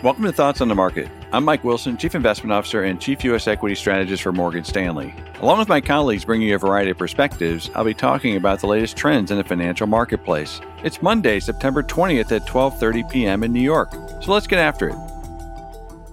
Welcome to Thoughts on the Market. I'm Mike Wilson, Chief Investment Officer and Chief U.S. Equity Strategist for Morgan Stanley. Along with my colleagues bringing you a variety of perspectives, I'll be talking about the latest trends in the financial marketplace. It's Monday, September 20th at 12:30 p.m. in New York. So let's get after it.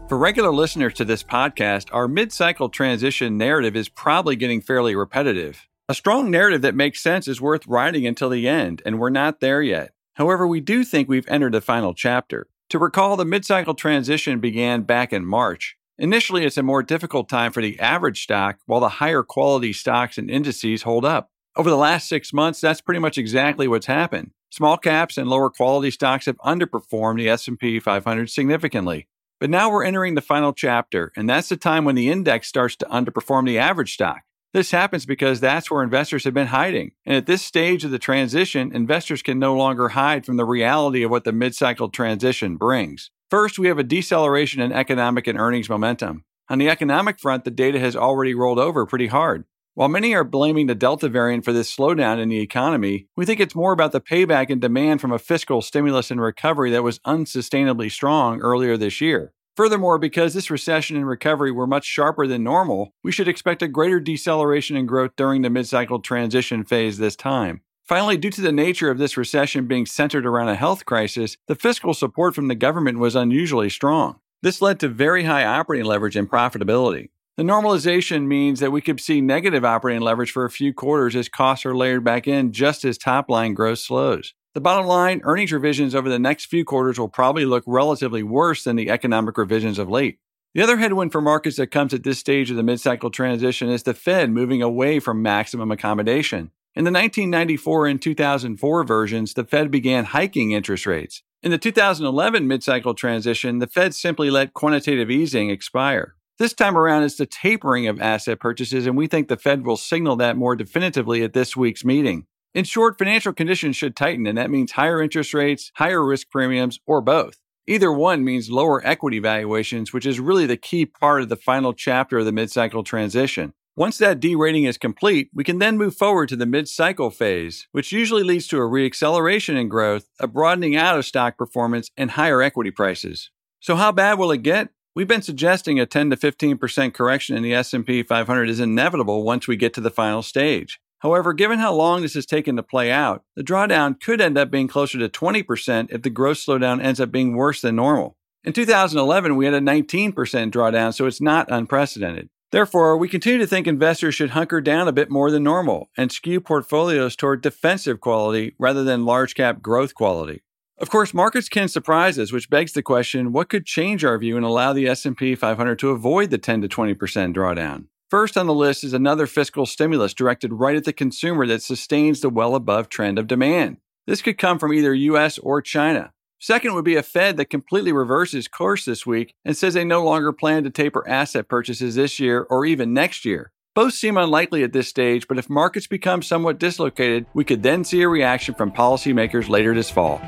For regular listeners to this podcast, our mid-cycle transition narrative is probably getting fairly repetitive. A strong narrative that makes sense is worth riding until the end, and we're not there yet. However, we do think we've entered the final chapter. To recall, the mid cycle transition began back in March. Initially, it's a more difficult time for the average stock, while the higher quality stocks and indices hold up. Over the last six months, that's pretty much exactly what's happened. Small caps and lower quality stocks have underperformed the S&P 500 significantly. But now we're entering the final chapter, and that's the time when the index starts to underperform the average stock. This happens because that's where investors have been hiding. And at this stage of the transition, investors can no longer hide from the reality of what the mid cycle transition brings. First, we have a deceleration in economic and earnings momentum. On the economic front, the data has already rolled over pretty hard. While many are blaming the Delta variant for this slowdown in the economy, we think it's more about the payback in demand from a fiscal stimulus and recovery that was unsustainably strong earlier this year. Furthermore, because this recession and recovery were much sharper than normal, we should expect a greater deceleration in growth during the mid cycle transition phase this time. Finally, due to the nature of this recession being centered around a health crisis, the fiscal support from the government was unusually strong. This led to very high operating leverage and profitability. The normalization means that we could see negative operating leverage for a few quarters as costs are layered back in just as top line growth slows. The bottom line earnings revisions over the next few quarters will probably look relatively worse than the economic revisions of late. The other headwind for markets that comes at this stage of the mid cycle transition is the Fed moving away from maximum accommodation. In the 1994 and 2004 versions, the Fed began hiking interest rates. In the 2011 mid cycle transition, the Fed simply let quantitative easing expire. This time around, it's the tapering of asset purchases, and we think the Fed will signal that more definitively at this week's meeting. In short, financial conditions should tighten, and that means higher interest rates, higher risk premiums, or both. Either one means lower equity valuations, which is really the key part of the final chapter of the mid cycle transition. Once that derating is complete, we can then move forward to the mid cycle phase, which usually leads to a reacceleration in growth, a broadening out of stock performance, and higher equity prices. So how bad will it get? We've been suggesting a 10 to 15% correction in the S&P 500 is inevitable once we get to the final stage. However, given how long this has taken to play out, the drawdown could end up being closer to 20% if the growth slowdown ends up being worse than normal. In 2011, we had a 19% drawdown, so it's not unprecedented. Therefore, we continue to think investors should hunker down a bit more than normal and skew portfolios toward defensive quality rather than large cap growth quality. Of course, markets can surprise us, which begs the question, what could change our view and allow the S&P 500 to avoid the 10 to 20% drawdown? First on the list is another fiscal stimulus directed right at the consumer that sustains the well above trend of demand. This could come from either US or China. Second would be a Fed that completely reverses course this week and says they no longer plan to taper asset purchases this year or even next year. Both seem unlikely at this stage, but if markets become somewhat dislocated, we could then see a reaction from policymakers later this fall.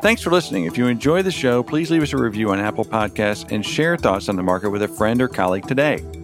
Thanks for listening. If you enjoy the show, please leave us a review on Apple Podcasts and share thoughts on the market with a friend or colleague today.